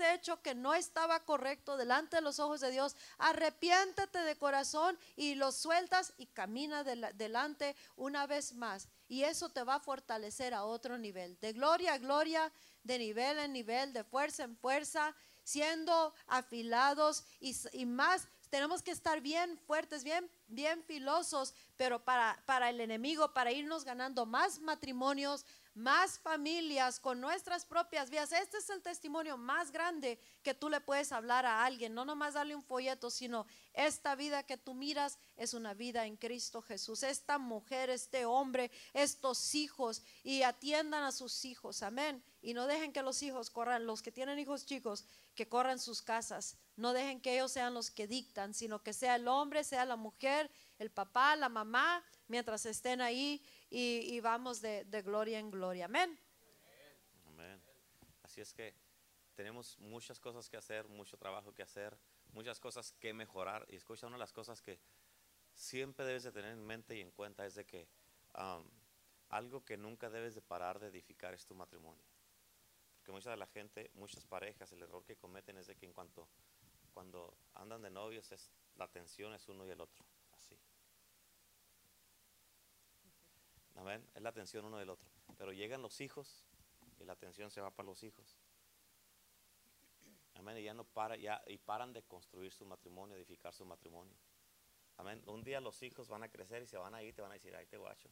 hecho que no estaba correcto delante de los ojos de Dios, arrepiéntete de corazón y lo sueltas y camina de delante una vez más. Y eso te va a fortalecer a otro nivel, de gloria a gloria, de nivel en nivel, de fuerza en fuerza, siendo afilados y, y más tenemos que estar bien fuertes, bien, bien filosos, pero para, para el enemigo, para irnos ganando más matrimonios, más familias con nuestras propias vidas. Este es el testimonio más grande que tú le puedes hablar a alguien, no nomás darle un folleto, sino esta vida que tú miras es una vida en Cristo Jesús. Esta mujer, este hombre, estos hijos y atiendan a sus hijos, amén. Y no dejen que los hijos corran, los que tienen hijos chicos, que corran sus casas. No dejen que ellos sean los que dictan, sino que sea el hombre, sea la mujer, el papá, la mamá, mientras estén ahí y, vamos de, gloria en gloria. Amén. Amén. Así es que tenemos muchas cosas que hacer, mucho trabajo que hacer, muchas cosas que mejorar. Y escucha, una de las cosas que siempre debes de tener en mente y en cuenta es de que um, algo que nunca debes de parar de edificar es tu matrimonio que mucha de la gente, muchas parejas, el error que cometen es de que en cuanto cuando andan de novios es la tensión es uno y el otro, así. Amén, es la tensión uno del otro. Pero llegan los hijos y la atención se va para los hijos. Amén, y ya no para, ya, y paran de construir su matrimonio, edificar su matrimonio. Amén. Un día los hijos van a crecer y se van a ir, te van a decir, ay te guacho.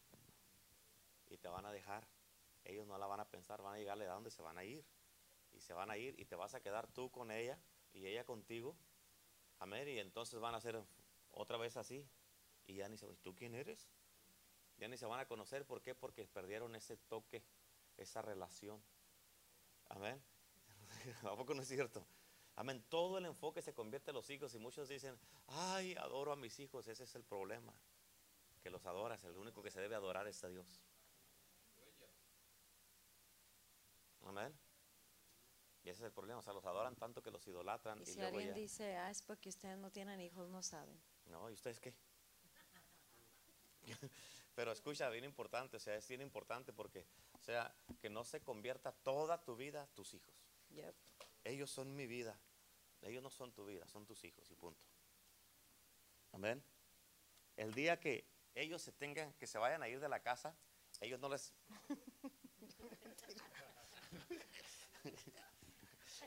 Y te van a dejar ellos no la van a pensar, van a llegar a la donde se van a ir. Y se van a ir y te vas a quedar tú con ella y ella contigo. Amén. Y entonces van a ser otra vez así. Y ya ni se ¿tú quién eres? Ya ni se van a conocer. ¿Por qué? Porque perdieron ese toque, esa relación. Amén. ¿A poco no es cierto? Amén. Todo el enfoque se convierte en los hijos y muchos dicen, ay, adoro a mis hijos. Ese es el problema. Que los adoras. El único que se debe adorar es a Dios. Amén. Y ese es el problema, o sea, los adoran tanto que los idolatran. Y, si alguien dice, ah, es porque ustedes no tienen hijos, no saben. No, ¿y ustedes qué? Pero escucha, bien importante, o sea, es bien importante porque, o sea, que no se convierta toda tu vida tus hijos. Ellos son mi vida, ellos no son tu vida, son tus hijos y punto. Amén. El día que ellos se tengan, que se vayan a ir de la casa, ellos no les...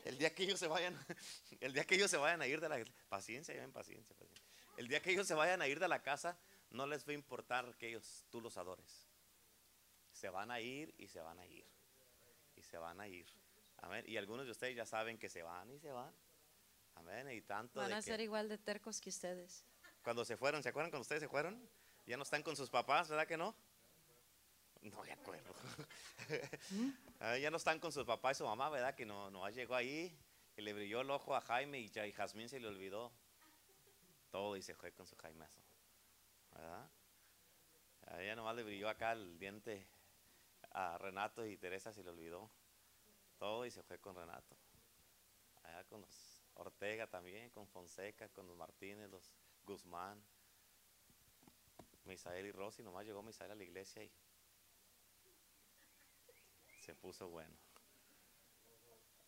El día que ellos se vayan, el día que ellos se vayan a ir de la paciencia, paciencia, paciencia. El día que ellos se vayan a ir de la casa, no les va a importar que ellos tú los adores. Se van a ir y se van a ir. Y se van a ir. Amén. Y algunos de ustedes ya saben que se van y se van. Amén. Y tanto van a ser igual de tercos que ustedes. Cuando se fueron, ¿se acuerdan cuando ustedes se fueron? Ya no están con sus papás, ¿verdad que no? No me acuerdo. ¿Mm? Ah, ya no están con su papá y su mamá, ¿verdad? Que no, no llegó ahí y le brilló el ojo a Jaime y, y Jazmín se le olvidó todo y se fue con su Jaimezo. ¿Verdad? Ella nomás le brilló acá el diente a Renato y Teresa se le olvidó todo y se fue con Renato. Allá con los Ortega también, con Fonseca, con los Martínez, los Guzmán, Misael y Rosy. Nomás llegó Misael a la iglesia y se puso bueno.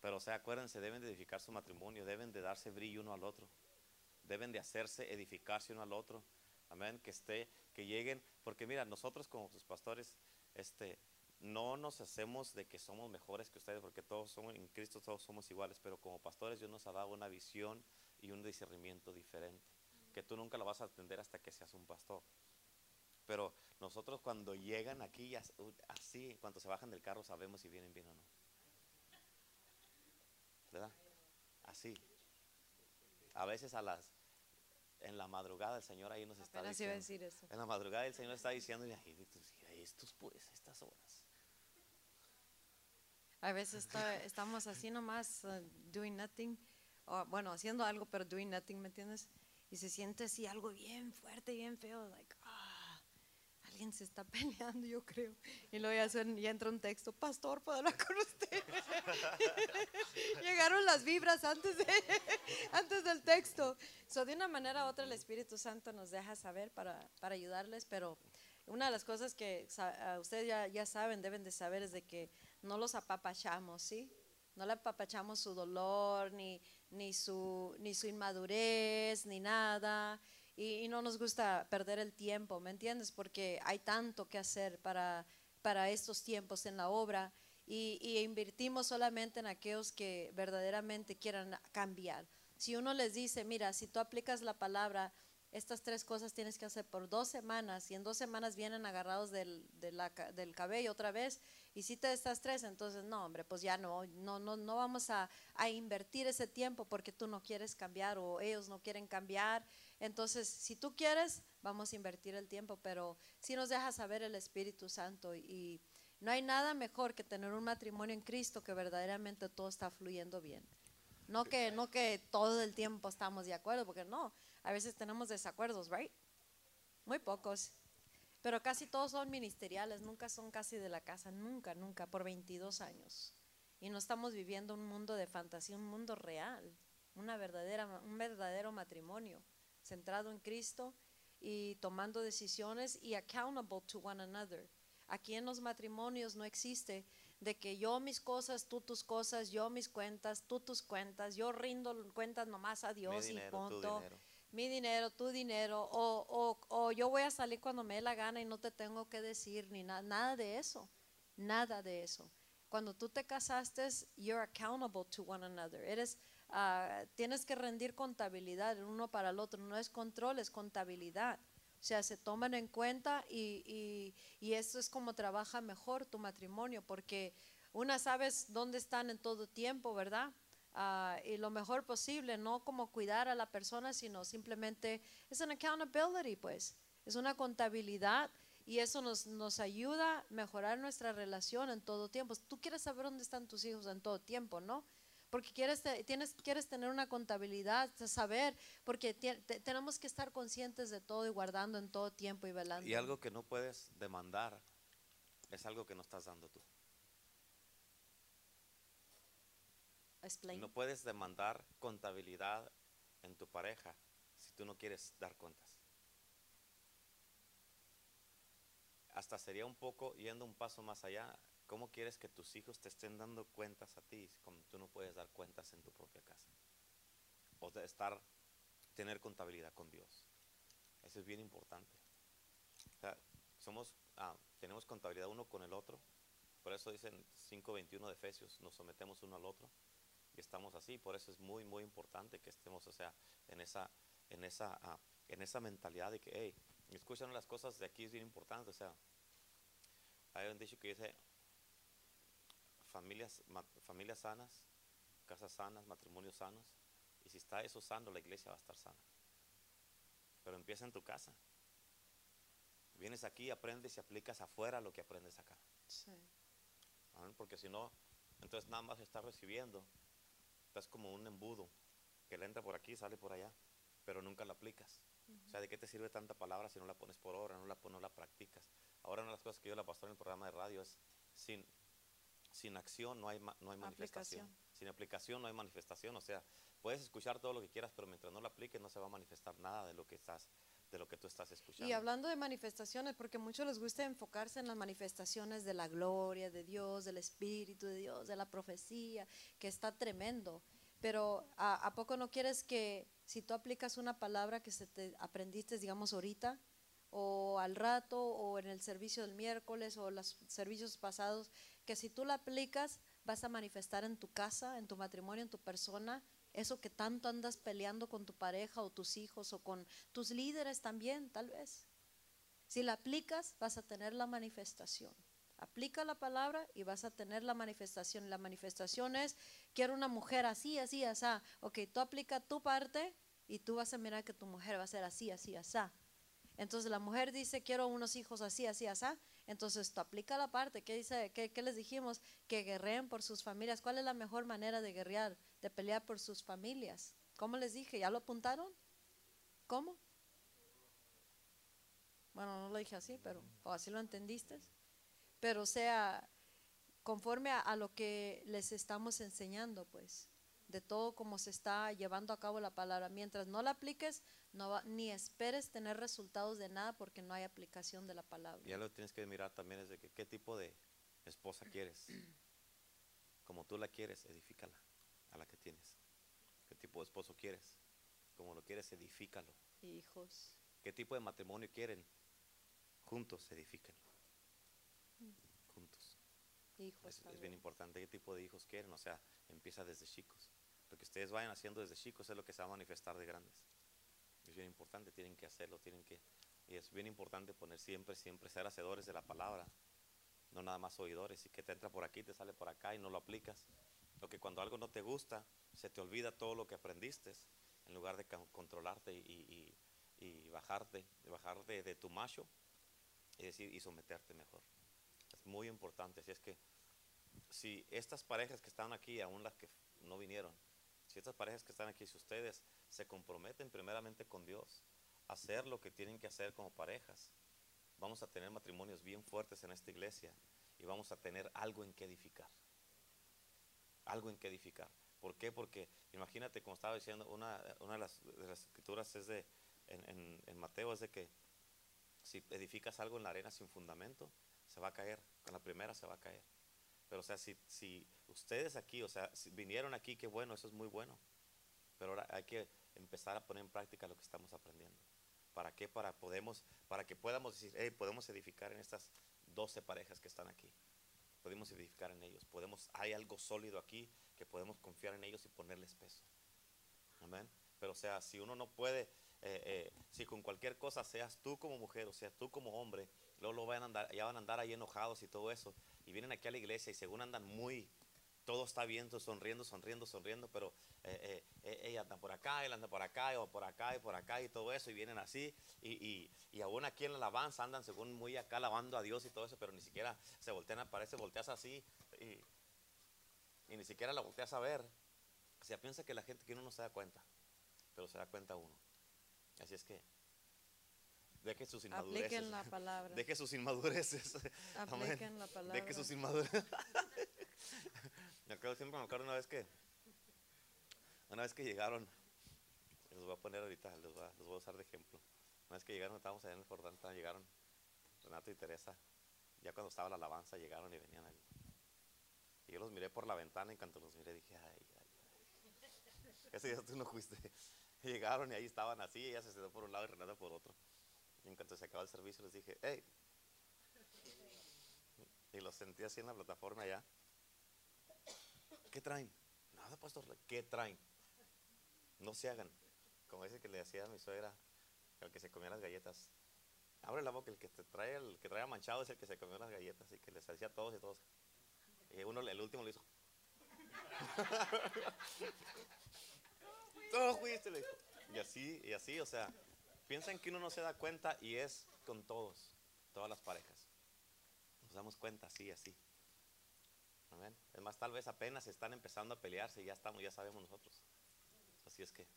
Pero o sea, acuérdense, deben de edificar su matrimonio, deben de darse brillo uno al otro, deben de hacerse edificarse uno al otro. Amén, que esté, que lleguen, porque mira, nosotros como sus pastores, este, no nos hacemos de que somos mejores que ustedes, porque todos somos, en Cristo todos somos iguales, pero como pastores Dios nos ha dado una visión y un discernimiento diferente, que tú nunca lo vas a atender hasta que seas un pastor. Pero nosotros cuando llegan aquí, así, cuando se bajan del carro, sabemos si vienen bien o no. ¿Verdad? Así. A veces a las en la madrugada el Señor ahí nos está diciendo. decir eso. En la madrugada el Señor está diciendo, y estos pues, estas horas. A veces estamos así nomás, uh, doing nothing, o, bueno, haciendo algo, pero doing nothing, ¿me entiendes? Y se siente así algo bien fuerte, bien feo, like, alguien se está peleando, yo creo. Y luego ya, entra un texto, pastor, ¿puedo hablar con usted? Llegaron las vibras antes, de, antes del texto. So, de una manera u otra el Espíritu Santo nos deja saber para, para ayudarles, pero una de las cosas que ustedes ya, ya, saben, deben de saber es de que no los apapachamos, ¿sí? No le apapachamos su dolor, ni, ni, su, ni su inmadurez, ni nada. Y, y no nos gusta perder el tiempo, ¿me entiendes? Porque hay tanto que hacer para, para estos tiempos en la obra y, y invertimos solamente en aquellos que verdaderamente quieran cambiar. Si uno les dice, mira, si tú aplicas la palabra, estas tres cosas tienes que hacer por dos semanas y en dos semanas vienen agarrados del, de la del cabello otra vez y si te estas tres, entonces no, hombre, pues ya no, no, no, no vamos a, a invertir ese tiempo porque tú no quieres cambiar o ellos no quieren cambiar. Entonces, si tú quieres, vamos a invertir el tiempo, pero si nos deja saber el Espíritu Santo y, no hay nada mejor que tener un matrimonio en Cristo que verdaderamente todo está fluyendo bien. No que, no que todo el tiempo estamos de acuerdo, porque no, a veces tenemos desacuerdos, right? Muy pocos. Pero casi todos son ministeriales, nunca son casi de la casa, nunca, nunca, por 22 años. Y no estamos viviendo un mundo de fantasía, un mundo real, una verdadera, un verdadero matrimonio centrado en Cristo y tomando decisiones y accountable to one another. Aquí en los matrimonios no existe de que yo mis cosas, tú tus cosas, yo mis cuentas, tú tus cuentas, yo rindo cuentas nomás a Mi Dios y punto mi dinero, tu dinero, o, o, o yo voy a salir cuando me dé la gana y no te tengo que decir ni nada, nada de eso, nada de eso. Cuando tú te casaste, you're accountable to one another. Eres, ah, tienes que rendir contabilidad el uno para el otro. No es control, es contabilidad. O sea, se toman en cuenta y, y, y eso es como trabaja mejor tu matrimonio, porque una sabes dónde están en todo tiempo, ¿verdad? Ah, y lo mejor posible, no como cuidar a la persona, sino simplemente es una accountability, pues, es una contabilidad y eso nos, nos ayuda a mejorar nuestra relación en todo tiempo. Tú quieres saber dónde están tus hijos en todo tiempo, ¿no? Porque quieres, tienes, quieres tener una contabilidad, saber, porque te- tenemos que estar conscientes de todo y guardando en todo tiempo y velando. Y algo que no puedes demandar es algo que no estás dando tú. Explain. No puedes demandar contabilidad en tu pareja si tú no quieres dar cuentas. Hasta sería un poco yendo un paso más allá. ¿Cómo quieres que tus hijos te estén dando cuentas a ti como tú no puedes dar cuentas en tu propia casa? O de estar, tener contabilidad con Dios. Eso es bien importante. Somos, ah, tenemos contabilidad uno con el otro. Por eso dicen 5.21 de Efesios, nos sometemos uno al otro y estamos así. Por eso es muy, muy importante que estemos, o sea, en esa, en esa, ah, en esa mentalidad de que, hey, escuchan las cosas de aquí es bien importante. O sea, hay un dicho que dice, familias, ma- familias sanas, casas sanas, matrimonios sanos. Y si está eso sano, la iglesia va a estar sana. Pero empieza en tu casa. Vienes aquí, aprendes y aplicas afuera lo que aprendes acá. Sí. Amén, Porque si no, entonces nada más estás recibiendo. Estás como un embudo que le entra por aquí y sale por allá, pero nunca la aplicas. O sea, ¿de qué te sirve tanta palabra si no la pones por obra, no la, no la practicas? Ahora una de las cosas que yo la pastor en el programa de radio es, sin, sin acción no hay, no hay manifestación. Aplicación. Sin aplicación no hay manifestación. O sea, puedes escuchar todo lo que quieras, pero mientras no lo apliques no se va a manifestar nada de lo que estás, de lo que tú estás escuchando. Y hablando de manifestaciones, porque a muchos les gusta enfocarse en las manifestaciones de la gloria de Dios, del Espíritu de Dios, de la profecía, que está tremendo. Pero ¿a, a poco no quieres que si tú aplicas una palabra que se te aprendiste, digamos, ahorita, o al rato, o en el servicio del miércoles, o los servicios pasados, que si tú la aplicas, vas a manifestar en tu casa, en tu matrimonio, en tu persona, eso que tanto andas peleando con tu pareja o tus hijos o con tus líderes también, tal vez. Si la aplicas, vas a tener la manifestación. Aplica la palabra y vas a tener la manifestación. La manifestación es, quiero una mujer así, así, así. Ok, tú aplica tu parte y tú vas a mirar que tu mujer va a ser así, así, así. Entonces la mujer dice, quiero unos hijos así, así, así. Entonces tú aplica la parte. ¿Qué, dice, qué, les dijimos? Que guerreen por sus familias. ¿Cuál es la mejor manera de guerrear? De pelear por sus familias. ¿Cómo les dije? ¿Ya lo apuntaron? ¿Cómo? Bueno, no lo dije así, pero así lo entendiste. Pero sea, conforme a lo que les estamos enseñando, pues, de todo cómo se está llevando a cabo la palabra. Mientras no la apliques, no va- ni esperes tener resultados de nada porque no hay aplicación de la palabra. Y ya lo tienes que mirar también es de que, qué tipo de esposa quieres. como tú la quieres, edifícala a la que tienes. ¿Qué tipo de esposo quieres? Como lo quieres, edifícalo. Hijos. ¿Qué tipo de matrimonio quieren? Juntos, edifíquenlo. Hijos. Es, es bien importante qué tipo de hijos quieren. O sea, empieza desde chicos. Lo que ustedes vayan haciendo desde chicos es lo que se va a manifestar de grandes. Es bien importante, tienen que hacerlo, tienen que... Y es bien importante poner siempre, siempre ser hacedores de la palabra. No nada más oidores. Y que te entra por aquí, te sale por acá y no lo aplicas. Lo que cuando algo no te gusta, se te olvida todo lo que aprendiste. En lugar de con- controlarte y, y- y bajarte, bajarte de tu macho y decir y someterte mejor. Es muy importante. Así es que si estas parejas que están aquí, aún las que no vinieron, si estas parejas que están aquí, si ustedes se comprometen primeramente con Dios, a hacer lo que tienen que hacer como parejas, vamos a tener matrimonios bien fuertes en esta iglesia y vamos a tener algo en que edificar. Algo en que edificar. ¿Por qué? Porque imagínate, como estaba diciendo, una, una de, las, escrituras es de, en- en Mateo, es de que si edificas algo en la arena sin fundamento, se va a caer. Con la primera se va a caer. Pero, o sea, si, si ustedes aquí, o sea, si vinieron aquí, qué bueno, eso es muy bueno. Pero ahora hay que empezar a poner en práctica lo que estamos aprendiendo. ¿Para qué? Para, podemos, para que podamos decir, hey, podemos edificar en estas 12 parejas que están aquí. Podemos edificar en ellos. Podemos, hay algo sólido aquí que podemos confiar en ellos y ponerles peso. Amén. Pero, o sea, si uno no puede, eh, eh, si con cualquier cosa, seas tú como mujer o seas tú como hombre, luego lo van a andar, ya van a andar ahí enojados y todo eso, y vienen aquí a la iglesia y según andan muy, todo está bien, sonriendo, sonriendo, sonriendo, pero eh, eh, eh, ella anda por acá, él anda por acá, o por acá, y por acá, y todo eso, y vienen así, y, y, y aún aquí en la alabanza andan según muy acá alabando a Dios y todo eso, pero ni siquiera se voltean, parece volteas así, y, y ni siquiera la volteas a ver. O sea, piensa que la gente que uno no se da cuenta, pero se da cuenta uno. Así es que deje sus inmadureces. Apliquen la palabra. Deje sus inmadureces. Amén. Apliquen la palabra. Deje sus inmadureces. me acuerdo, siempre me acuerdo una vez que, una vez que llegaron, los voy a poner ahorita, los voy a, los voy a usar de ejemplo. Una vez que llegaron, estábamos allá en el Jordán, llegaron Renato y Teresa. Ya cuando estaba la alabanza, llegaron y venían ahí. Y yo los miré por la ventana y en cuanto los miré dije, ay, ay, ay. Ese día tú no fuiste. Llegaron y ahí estaban así, ella se sentó por un lado y Renato por otro. Y en cuanto se acabó el servicio les dije, hey. Y los sentí así en la plataforma allá. ¿Qué traen? Nada, pastor, ¿qué traen? No se hagan. Como ese que le decía a mi suegra, al que se comía las galletas. Abre la boca, el que te trae, el que trae manchado es el que se comió las galletas y que les decía a todos y todos. Y uno, el último lo hizo. Todo fuiste, le dijo. Y así, y así, o sea, piensan que uno no se da cuenta y es con todos, todas las parejas. Nos damos cuenta, así, así. Amén. Es más, tal vez apenas están empezando a pelearse y ya estamos, ya sabemos nosotros. Así es que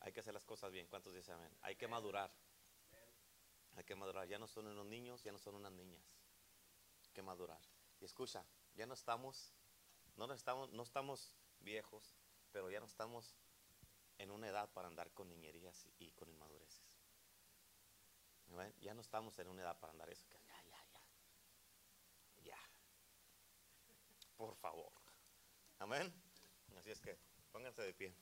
hay que hacer las cosas bien. ¿Cuántos dicen amén? Hay que madurar. Hay que madurar. Ya no son unos niños, ya no son unas niñas. Hay que madurar. Y escucha, ya no estamos, no estamos, no estamos viejos, pero ya no estamos en una edad para andar con niñerías y. Ya no estamos en una edad para andar eso. Ya, ya, ya. Ya. Por favor. Amén. Así es que pónganse de pie.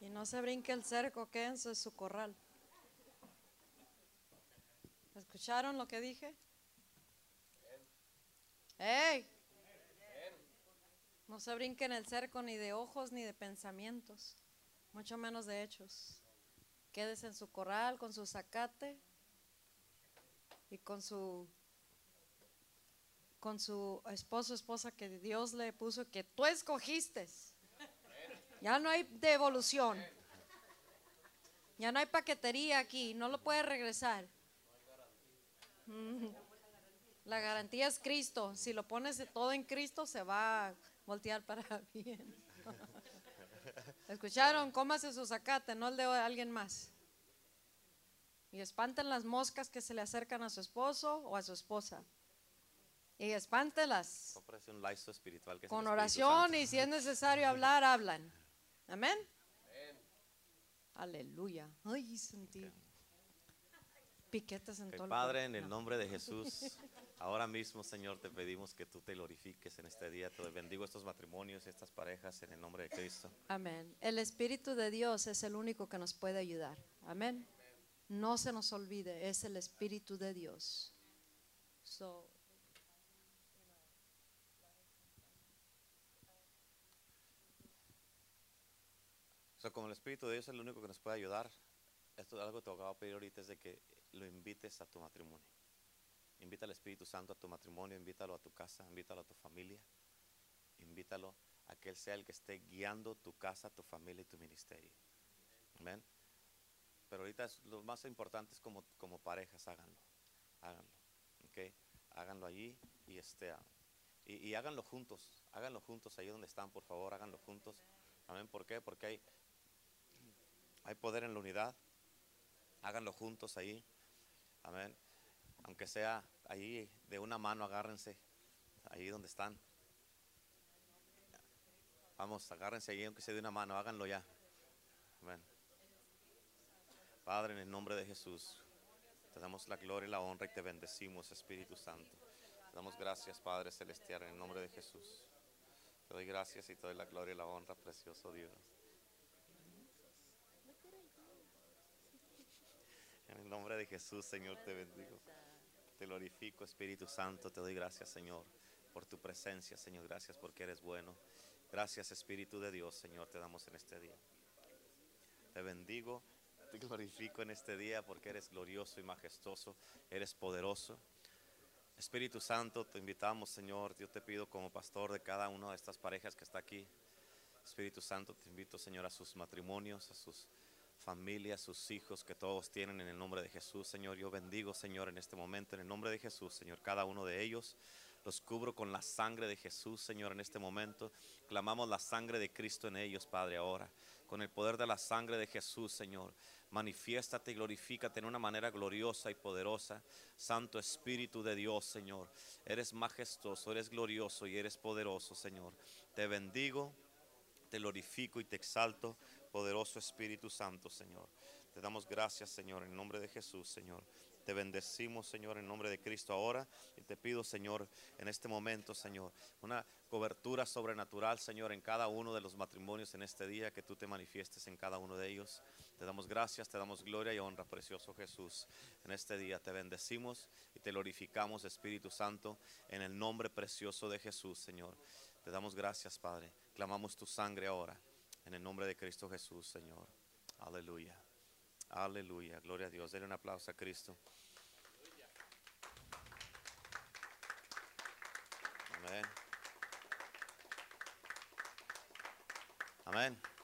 Y no se brinque el cerco, quédense en su corral. ¿Escucharon lo que dije? ¡Ey! No se brinquen el cerco ni de ojos ni de pensamientos, mucho menos de hechos. Quédese en su corral con su zacate y con su con su esposo, esposa que Dios le puso que tú escogiste. Ya no hay devolución. Ya no hay paquetería aquí, no lo puedes regresar. La garantía es Cristo. Si lo pones todo en Cristo, se va a voltear para bien. ¿Escucharon? Cómase su zacate, no el de alguien más. Y espanten las moscas que se le acercan a su esposo o a su esposa. Y espántelas. Un laizo espiritual que es el Con oración y si es necesario hablar, hablan. Amén. Aleluya. Ay, sentí. piquetes en Ok, todo el Padre, en el No. nombre de Jesús, ahora mismo, Señor, te pedimos que tú te glorifiques en este día. Te bendigo estos matrimonios, estas parejas, en el nombre de Cristo. Amén. El Espíritu de Dios es el único que nos puede ayudar. Amén. No se nos olvide, es el Espíritu de Dios. So, como el Espíritu de Dios es el único que nos puede ayudar, esto es algo que te acabo de pedir ahorita, es de que lo invites a tu matrimonio. Invita al Espíritu Santo a tu matrimonio, invítalo a tu casa, invítalo a tu familia, invítalo a que Él sea el que esté guiando tu casa, tu familia y tu ministerio. Amén. Pero ahorita es- lo más importante es como, como parejas, háganlo, háganlo, ¿ok? Háganlo allí y, este, y, y háganlo juntos, háganlo juntos ahí donde están, por favor, háganlo juntos. Amén. ¿Por qué? Porque hay, hay poder en la unidad. Háganlo juntos ahí. Amén. Aunque sea ahí de una mano, agárrense ahí donde están. Vamos, agárrense ahí, aunque sea de una mano, háganlo ya. Padre, en el nombre de Jesús, te damos la gloria y la honra y te bendecimos, Espíritu Santo. Te damos gracias, Padre Celestial, en el nombre de Jesús. Te doy gracias y te doy la gloria y la honra, precioso Dios. En el nombre de Jesús, Señor, te bendigo. Te glorifico, Espíritu Santo. Te doy gracias, Señor, por tu presencia, Señor. Gracias porque eres bueno. Gracias, Espíritu de Dios, Señor, te damos en este día. Te bendigo, te glorifico en este día porque eres glorioso y majestuoso, eres poderoso. Espíritu Santo, te invitamos, Señor. Yo te pido como pastor de cada una de estas parejas que está aquí. Espíritu Santo, te invito, Señor, a sus matrimonios, a sus familias, sus hijos que todos tienen en el nombre de Jesús, Señor. Yo bendigo, Señor, en este momento, en el nombre de Jesús, Señor, cada uno de ellos. Los cubro con la sangre de Jesús, Señor, en este momento. Clamamos la sangre de Cristo en ellos, Padre, ahora. Con el poder de la sangre de Jesús, Señor. Manifiéstate y glorifícate en una manera gloriosa y poderosa. Santo Espíritu de Dios, Señor. Eres majestuoso, eres glorioso y eres poderoso, Señor. Te bendigo, te glorifico y te exalto, poderoso Espíritu Santo, Señor. Te damos gracias, Señor, en nombre de Jesús, Señor. Te bendecimos, Señor, en nombre de Cristo ahora. Y te pido, Señor, en este momento, Señor, una cobertura sobrenatural, Señor, en cada uno de los matrimonios en este día, que tú te manifiestes en cada uno de ellos. Te damos gracias, te damos gloria y honra, precioso Jesús. En este día te bendecimos y te glorificamos, Espíritu Santo, en el nombre precioso de Jesús, Señor. Te damos gracias, Padre. Clamamos tu sangre ahora, en el nombre de Cristo Jesús, Señor. Aleluya. Aleluya. Gloria a Dios. Denle un aplauso a Cristo. Amén. Amén.